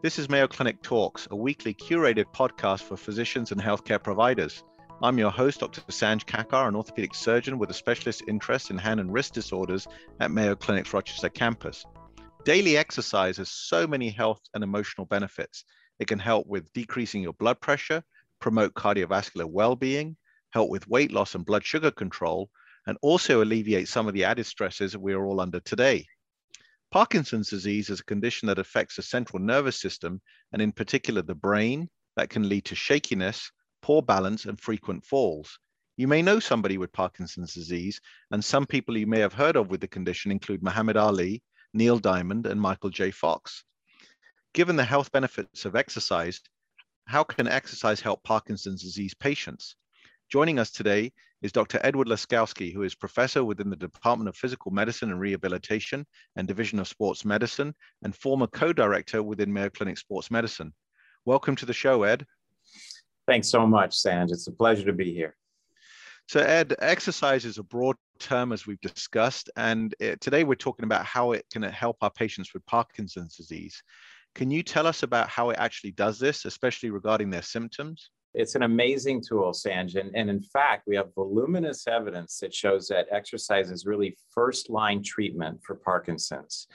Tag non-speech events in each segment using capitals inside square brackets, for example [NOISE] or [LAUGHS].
This is Mayo Clinic Talks, a weekly curated podcast for physicians and healthcare providers. I'm your host, Dr. Sanj Kakar, an orthopedic surgeon with a specialist interest in hand and wrist disorders at Mayo Clinic's Rochester campus. Daily exercise has so many health and emotional benefits. It can help with decreasing your blood pressure, promote cardiovascular well being, help with weight loss and blood sugar control, and also alleviate some of the added stresses we are all under today. Parkinson's disease is a condition that affects the central nervous system, and in particular the brain, that can lead to shakiness, poor balance, and frequent falls. You may know somebody with Parkinson's disease, and some people you may have heard of with the condition include Muhammad Ali, Neil Diamond, and Michael J. Fox. Given the health benefits of exercise, how can exercise help Parkinson's disease patients? Joining us today is Dr. Edward Laskowski, who is professor within the Department of Physical Medicine and Rehabilitation and Division of Sports Medicine and former co-director within Mayo Clinic Sports Medicine. Welcome to the show, Ed. Thanks so much, Sanj. It's a pleasure to be here. So, Ed, exercise is a broad term as we've discussed, and it, today we're talking about how it can help our patients with Parkinson's disease. Can you tell us about how it actually does this, especially regarding their symptoms? It's an amazing tool, Sanj. And, and in fact, we have voluminous evidence that shows that exercise is really first line treatment for Parkinson's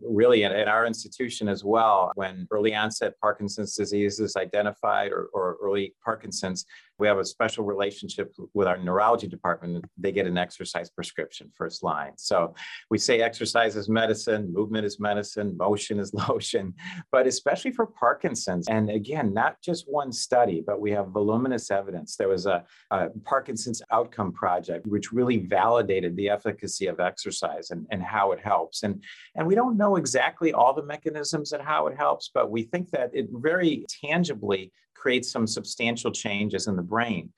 really at, at, our institution as well, when early onset Parkinson's disease is identified or, or early Parkinson's, we have a special relationship with our neurology department. They get an exercise prescription first line. So we say exercise is medicine, movement is medicine, motion is [LAUGHS] lotion, but especially for Parkinson's. And again, not just one study, but we have voluminous evidence. There was a, a Parkinson's outcome project, which really validated the efficacy of exercise and, and how it helps. And, and we don't know know exactly all the mechanisms and how it helps, but we think that it very tangibly creates some substantial changes in the brain.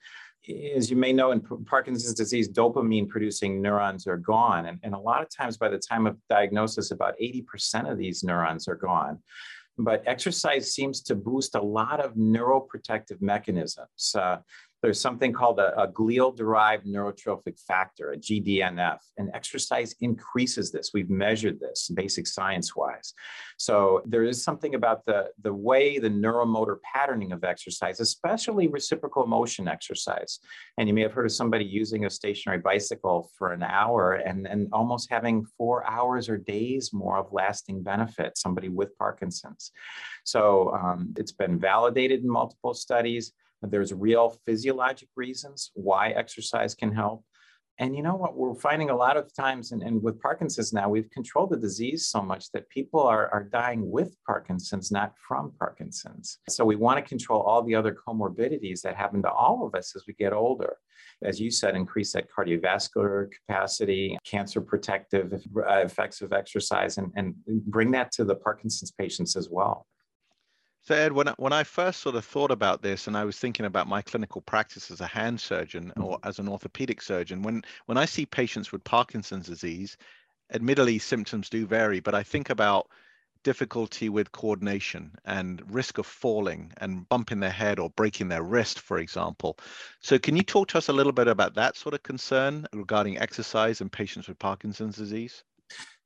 As you may know, in Parkinson's disease, dopamine producing neurons are gone. And, and a lot of times, by the time of diagnosis, about 80% of these neurons are gone but exercise seems to boost a lot of neuroprotective mechanisms. Uh, there's something called a, a glial derived neurotrophic factor, a GDNF, and exercise increases this. We've measured this basic science wise. So there is something about the, the way the neuromotor patterning of exercise, especially reciprocal motion exercise. And you may have heard of somebody using a stationary bicycle for an hour and, and almost having four hours or days more of lasting benefit, somebody with Parkinson's. So um, it's been validated in multiple studies. There's real physiologic reasons why exercise can help. And you know what? We're finding a lot of times, and, and with Parkinson's now, we've controlled the disease so much that people are, are dying with Parkinson's, not from Parkinson's. So we want to control all the other comorbidities that happen to all of us as we get older. As you said, increase that cardiovascular capacity, cancer protective uh, effects of exercise, and, and bring that to the Parkinson's patients as well. So Ed, when I, when I first sort of thought about this, and I was thinking about my clinical practice as a hand surgeon or mm-hmm. as an orthopedic surgeon, when when I see patients with Parkinson's disease, admittedly symptoms do vary, but I think about difficulty with coordination and risk of falling and bumping their head or breaking their wrist, for example. So can you talk to us a little bit about that sort of concern regarding exercise in patients with Parkinson's disease?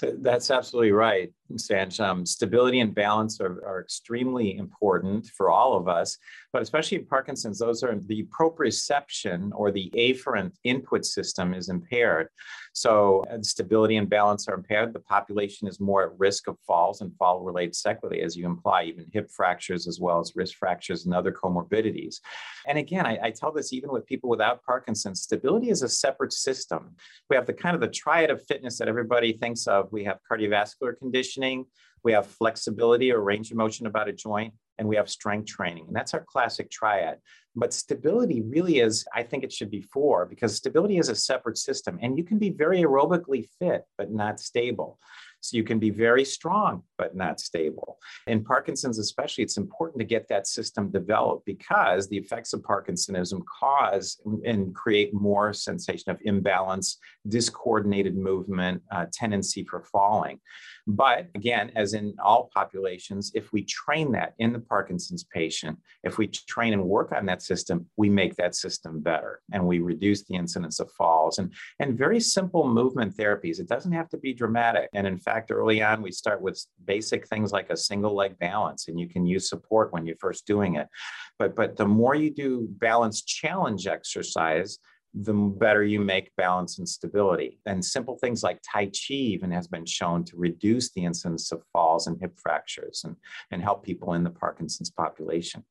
That's absolutely right, Sanj. Um, stability and balance are, are extremely important for all of us, but especially in Parkinson's, those are the proprioception or the afferent input system is impaired. So uh, stability and balance are impaired. The population is more at risk of falls and fall related sequelae, as you imply, even hip fractures as well as wrist fractures and other comorbidities. And again, I, I tell this even with people without Parkinson's, stability is a separate system. We have the kind of the triad of fitness that everybody thinks of. We have cardiovascular conditioning, we have flexibility or range of motion about a joint, and we have strength training. And that's our classic triad. But stability really is, I think it should be four because stability is a separate system and you can be very aerobically fit, but not stable. So you can be very strong, but not stable. In Parkinson's, especially, it's important to get that system developed because the effects of Parkinsonism cause and create more sensation of imbalance, discoordinated movement, uh, tendency for falling. But again, as in all populations, if we train that in the Parkinson's patient, if we train and work on that system, we make that system better and we reduce the incidence of falls and, and very simple movement therapies. It doesn't have to be dramatic. And in fact, early on, we start with basic things like a single leg balance, and you can use support when you're first doing it. But, but the more you do balance challenge exercise, the better you make balance and stability. And simple things like Tai Chi even has been shown to reduce the incidence of falls and hip fractures and, and help people in the Parkinson's population.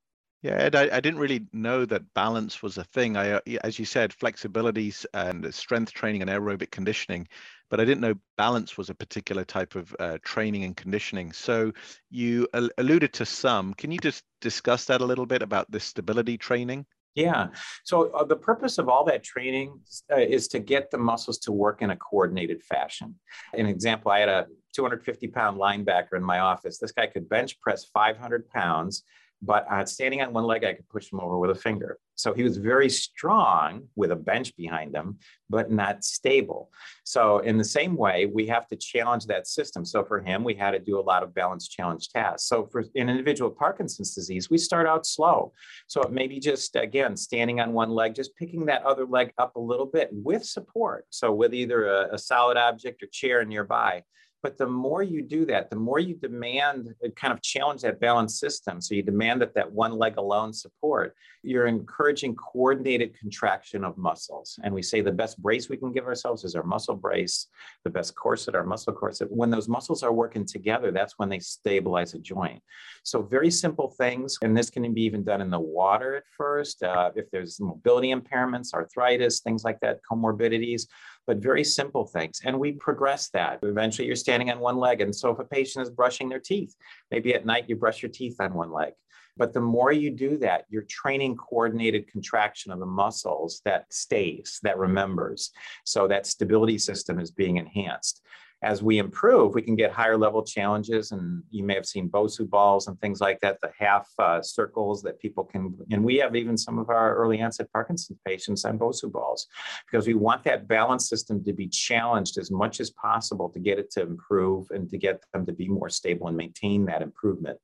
Yeah, Ed, I, I, didn't really know that balance was a thing. I, uh, as you said, flexibilities and strength training and aerobic conditioning, but I didn't know balance was a particular type of uh, training and conditioning. So you al- alluded to some. Can you just discuss that a little bit about this stability training? Yeah. So uh, the purpose of all that training uh, is to get the muscles to work in a coordinated fashion. An example, I had a 250 pound linebacker in my office. This guy could bench press 500 pounds but uh, standing on one leg, I could push him over with a finger. So he was very strong with a bench behind him, but not stable. So, in the same way, we have to challenge that system. So, for him, we had to do a lot of balance challenge tasks. So, for an individual with Parkinson's disease, we start out slow. So, it may be just, again, standing on one leg, just picking that other leg up a little bit with support. So, with either a, a solid object or chair nearby. But the more you do that, the more you demand, uh, kind of challenge that balance system. So you demand that that one leg alone support, you're encouraging coordinated contraction of muscles. And we say the best brace we can give ourselves is our muscle brace, the best corset, our muscle corset. When those muscles are working together, that's when they stabilize a joint. So very simple things. And this can be even done in the water at first. Uh, if there's mobility impairments, arthritis, things like that, comorbidities, but very simple things. And we progress that. Eventually, you're standing on one leg. And so, if a patient is brushing their teeth, maybe at night you brush your teeth on one leg. But the more you do that, you're training coordinated contraction of the muscles that stays, that remembers. So that stability system is being enhanced as we improve, we can get higher level challenges. And you may have seen Bosu balls and things like that, the half uh, circles that people can, and we have even some of our early onset Parkinson's patients on Bosu balls because we want that balance system to be challenged as much as possible to get it to improve and to get them to be more stable and maintain that improvement.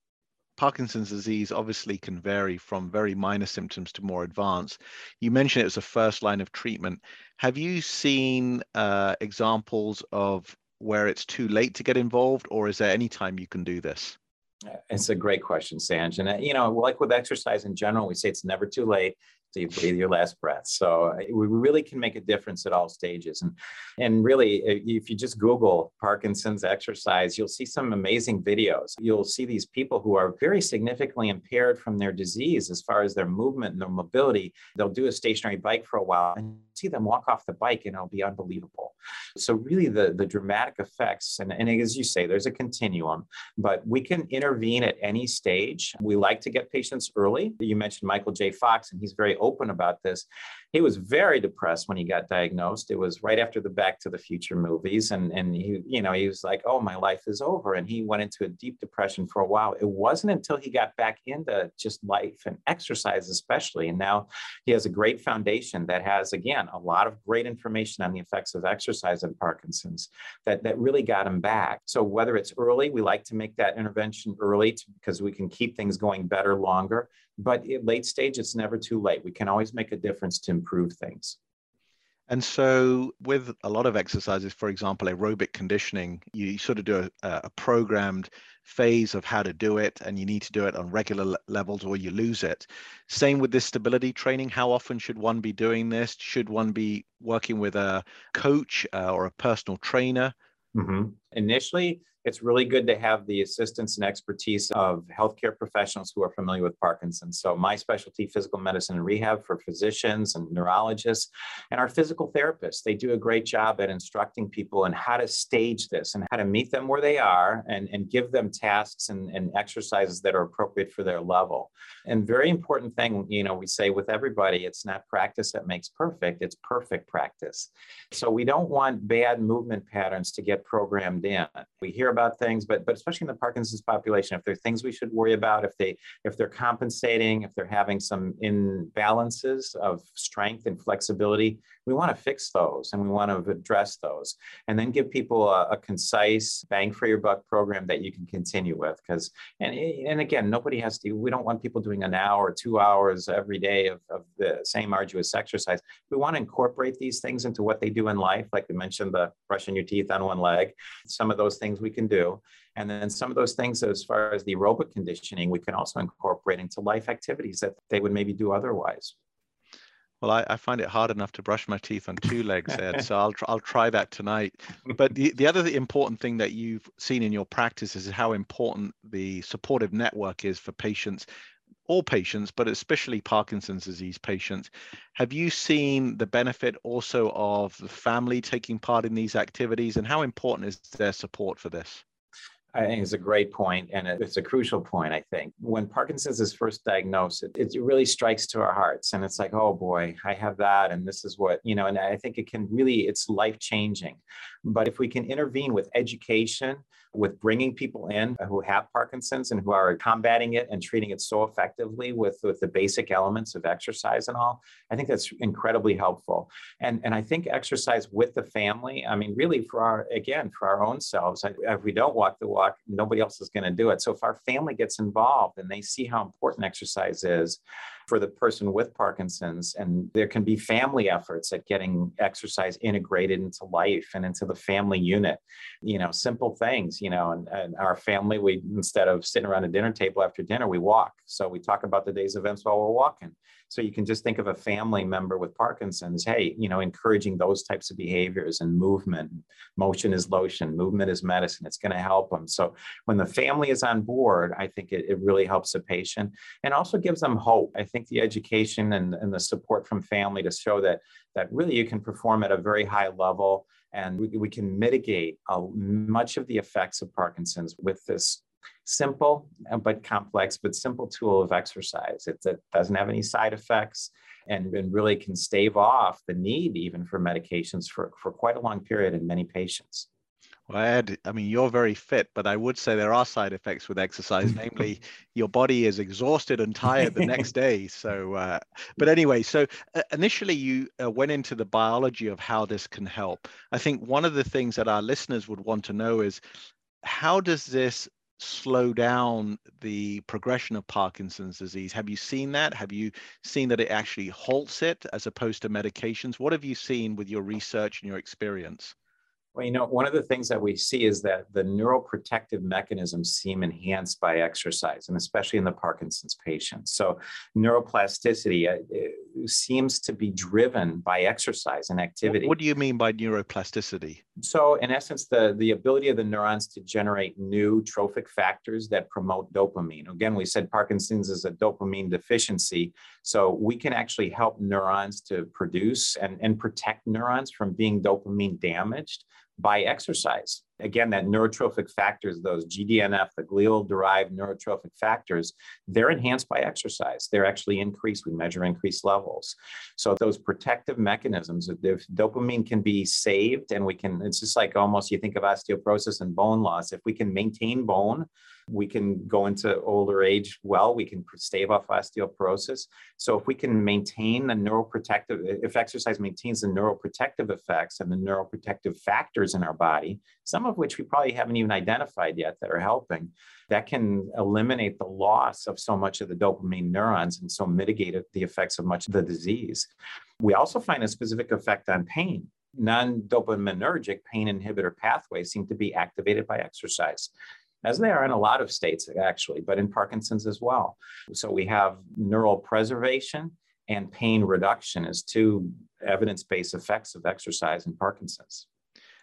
Parkinson's disease obviously can vary from very minor symptoms to more advanced. You mentioned it was a first line of treatment. Have you seen uh, examples of where it's too late to get involved, or is there any time you can do this? It's a great question, Sanj. And, uh, you know, like with exercise in general, we say it's never too late you breathe your last breath. So uh, we really can make a difference at all stages. And, and really, if you just Google Parkinson's exercise, you'll see some amazing videos. You'll see these people who are very significantly impaired from their disease as far as their movement and their mobility. They'll do a stationary bike for a while and see them walk off the bike and it'll be unbelievable. So really the, the dramatic effects, and, and as you say, there's a continuum, but we can intervene at any stage. We like to get patients early. You mentioned Michael J. Fox, and he's very open about this. He was very depressed when he got diagnosed. It was right after the Back to the Future movies, and and he, you know, he was like, "Oh, my life is over," and he went into a deep depression for a while. It wasn't until he got back into just life and exercise, especially, and now he has a great foundation that has, again, a lot of great information on the effects of exercise and Parkinson's that that really got him back. So whether it's early, we like to make that intervention early to, because we can keep things going better longer. But at late stage, it's never too late. We can always make a difference to improve things. And so, with a lot of exercises, for example, aerobic conditioning, you sort of do a, a, programmed phase of how to do it, and you need to do it on regular levels or you lose it. Same with this stability training. How often should one be doing this? Should one be working with a coach uh, or a personal trainer? Mm-hmm. Initially, it's really good to have the assistance and expertise of healthcare professionals who are familiar with Parkinson's. So, my specialty, physical medicine and rehab for physicians and neurologists, and our physical therapists. They do a great job at instructing people in how to stage this and how to meet them where they are and, and give them tasks and, and exercises that are appropriate for their level. And very important thing, you know, we say with everybody, it's not practice that makes perfect, it's perfect practice. So, we don't want bad movement patterns to get programmed in. We hear about things, but but especially in the Parkinson's population, if there are things we should worry about, if they if they're compensating, if they're having some imbalances of strength and flexibility, we want to fix those and we want to address those, and then give people a, a concise bang for your buck program that you can continue with. Because and and again, nobody has to. We don't want people doing an hour, two hours every day of, of the same arduous exercise. We want to incorporate these things into what they do in life, like we mentioned the brushing your teeth on one leg. Some of those things we can do. And then some of those things, as far as the aerobic conditioning, we can also incorporate into life activities that they would maybe do otherwise. Well, I, I, find it hard enough to brush my teeth on two legs, Ed. [LAUGHS] so I'll I'll try that tonight. But the, the other important thing that you've seen in your practice is how important the supportive network is for patients all patients, but especially Parkinson's disease patients. Have you seen the benefit also of the family taking part in these activities, and how important is their support for this? I think it's a great point, and it's a crucial point. I think when Parkinson's is first diagnosed, it, it, really strikes to our hearts, and it's like, oh boy, I have that, and this is what you know. And I think it can really, it's life changing. But if we can intervene with education, with bringing people in who have Parkinson's and who are combating it and treating it so effectively with, with the basic elements of exercise and all, I think that's incredibly helpful. And, and I think exercise with the family, I mean, really for our, again, for our own selves, if we don't walk the walk, nobody else is going to do it. So if our family gets involved and they see how important exercise is, for the person with Parkinson's. And there can be family efforts at getting exercise integrated into life and into the family unit. You know, simple things, you know, and, and our family, we instead of sitting around a dinner table after dinner, we walk. So we talk about the day's events while we're walking. So you can just think of a family member with Parkinson's, hey, you know, encouraging those types of behaviors and movement. Motion is lotion, movement is medicine. It's going to help them. So when the family is on board, I think it, it really helps the patient and also gives them hope. I think the education and, and the support from family to show that that really you can perform at a very high level and we, we can mitigate uh, much of the effects of Parkinson's with this simple uh, but complex but simple tool of exercise. It, it doesn't have any side effects and, and really can stave off the need even for medications for, for quite a long period in many patients. Well, Ed, I mean, you're very fit, but I would say there are side effects with exercise. namely, [LAUGHS] your body is exhausted and tired the next day. So, uh, but anyway, so uh, initially you uh, went into the biology of how this can help. I think one of the things that our listeners would want to know is how does this slow down the progression of Parkinson's disease? Have you seen that? Have you seen that it actually halts it as opposed to medications? What have you seen with your research and your experience? Well, you know, one of the things that we see is that the neuroprotective mechanisms seem enhanced by exercise, and especially in the Parkinson's patients. So, neuroplasticity uh, seems to be driven by exercise and activity. What do you mean by neuroplasticity? So, in essence, the, the ability of the neurons to generate new trophic factors that promote dopamine. Again, we said Parkinson's is a dopamine deficiency. So, we can actually help neurons to produce and, and protect neurons from being dopamine damaged by exercise. Again, that neurotrophic factors, those GDNF, the glial derived neurotrophic factors, they're enhanced by exercise. They're actually increased. We measure increased levels. So those protective mechanisms, if dopamine can be saved and we can, it's just like almost you think of osteoporosis and bone loss. If we can maintain bone, we can go into older age well, we can stave off osteoporosis. So if we can maintain the neuroprotective, if exercise maintains the neuroprotective effects and the neuroprotective factors in our body, some of which we probably haven't even identified yet that are helping, that can eliminate the loss of so much of the dopamine neurons and so mitigate the effects of much of the disease. We also find a specific effect on pain non-dopaminergic pain inhibitor pathways seem to be activated by exercise as they are in a lot of states actually, but in Parkinson's as well. So we have neural preservation and pain reduction as two evidence-based effects of exercise in Parkinson's.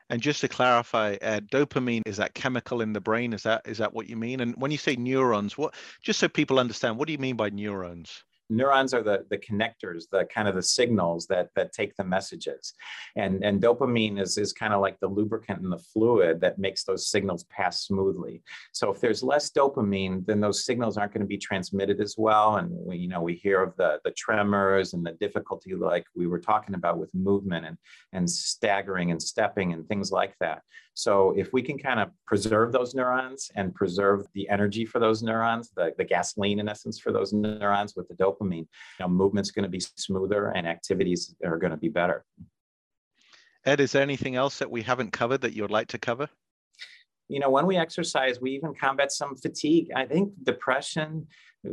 And just to clarify, uh, dopamine is that chemical in the brain? Is that is that what you mean? And when you say neurons, what just so people understand, what do you mean by neurons? Neurons are the, the connectors the kind of the signals that that take the messages. And and dopamine is is kind of like the lubricant in the fluid that makes those signals pass smoothly. So if there's less dopamine then those signals aren't going to be transmitted as well. And we you know we hear of the the tremors and the difficulty like we were talking about with movement and and staggering and stepping and things like that so if we can kind of preserve those neurons and preserve the energy for those neurons, the, the gasoline in essence for those neurons with the dopamine, you know, movement's going to be smoother and activities are going to be better. Ed, is there anything else that we haven't covered that you'd like to cover? You know, when we exercise, we even combat some fatigue. I think depression,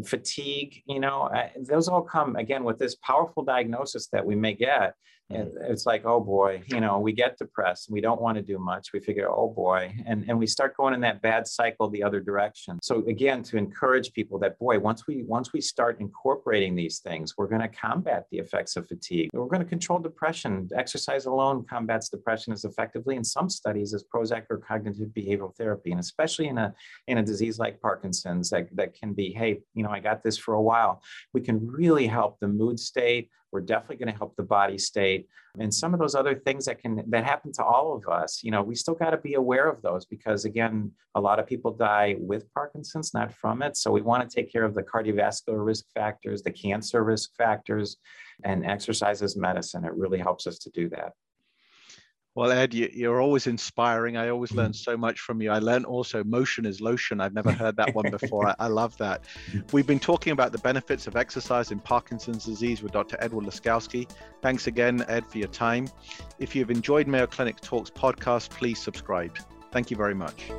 fatigue, you know, those all come again with this powerful diagnosis that we may get Mm. it's like oh boy you know we get depressed we don't want to do much. We figure oh boy and and we start going in that bad cycle the other direction. So again to encourage people that boy once we once we start incorporating these things we're going to combat the effects of fatigue. We're going to control depression. Exercise alone combats depression as effectively in some studies as prozac or cognitive behavioral therapy and especially in a in a disease like parkinson's that, that can be hey you know i got this for a while. We can really help the mood state we're definitely going to help the body state. And some of those other things that can that happen to all of us you know we still got to be aware of those because again a lot of people die with parkinson's not from it. So we want to take care of the cardiovascular risk factors the cancer risk factors and exercise as medicine. It really helps us to do that well, Ed, you, are always inspiring. I always learn mm. so much from you. I learned also motion is lotion. I've never heard that one [LAUGHS] before. I, I, love that. We've been talking about the benefits of exercise in Parkinson's disease with Dr. Edward Laskowski. Thanks again, Ed, for your time. If you've enjoyed Mayo Clinic Talks podcast, please subscribe. Thank you very much.